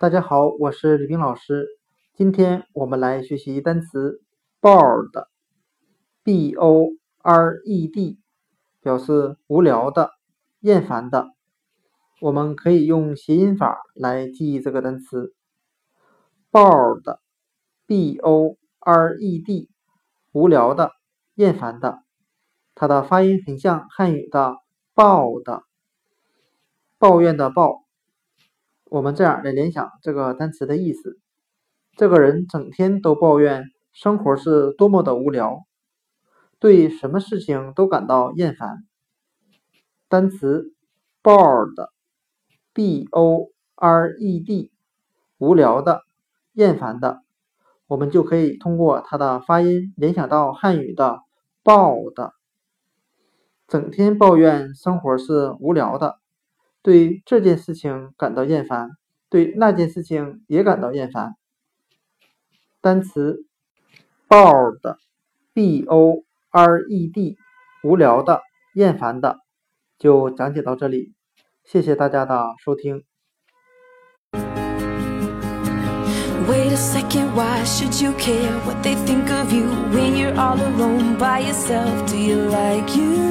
大家好，我是李冰老师。今天我们来学习单词 bored，b o r e d，表示无聊的、厌烦的。我们可以用谐音法来记忆这个单词 bored，b o r e d，无聊的、厌烦的。它的发音很像汉语的“抱”的，抱怨的“抱”。我们这样来联想这个单词的意思：这个人整天都抱怨生活是多么的无聊，对什么事情都感到厌烦。单词 bored，b o r e d，无聊的、厌烦的，我们就可以通过它的发音联想到汉语的“抱”的，整天抱怨生活是无聊的。对这件事情感到厌烦，对那件事情也感到厌烦。单词 bored，b o r e d，无聊的、厌烦的，就讲解到这里。谢谢大家的收听。Do you like you?